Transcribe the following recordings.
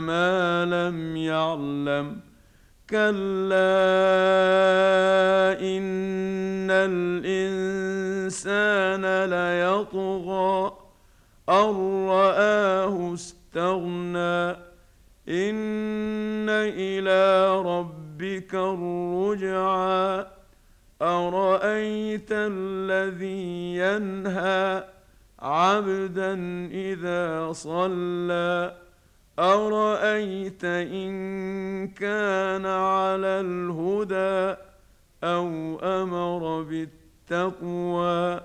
ما لم يعلم كلا إن الإنسان ليطغى أن رآه استغنى إن إلى ربك الرجعى أرأيت الذي ينهى عبدا إذا صلى ارايت ان كان على الهدى أو أمر بالتقوى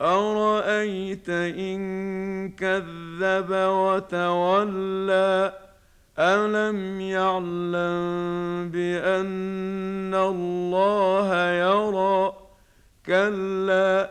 ارايت ان كذب وتولى الم يعلم بان الله يرى كلا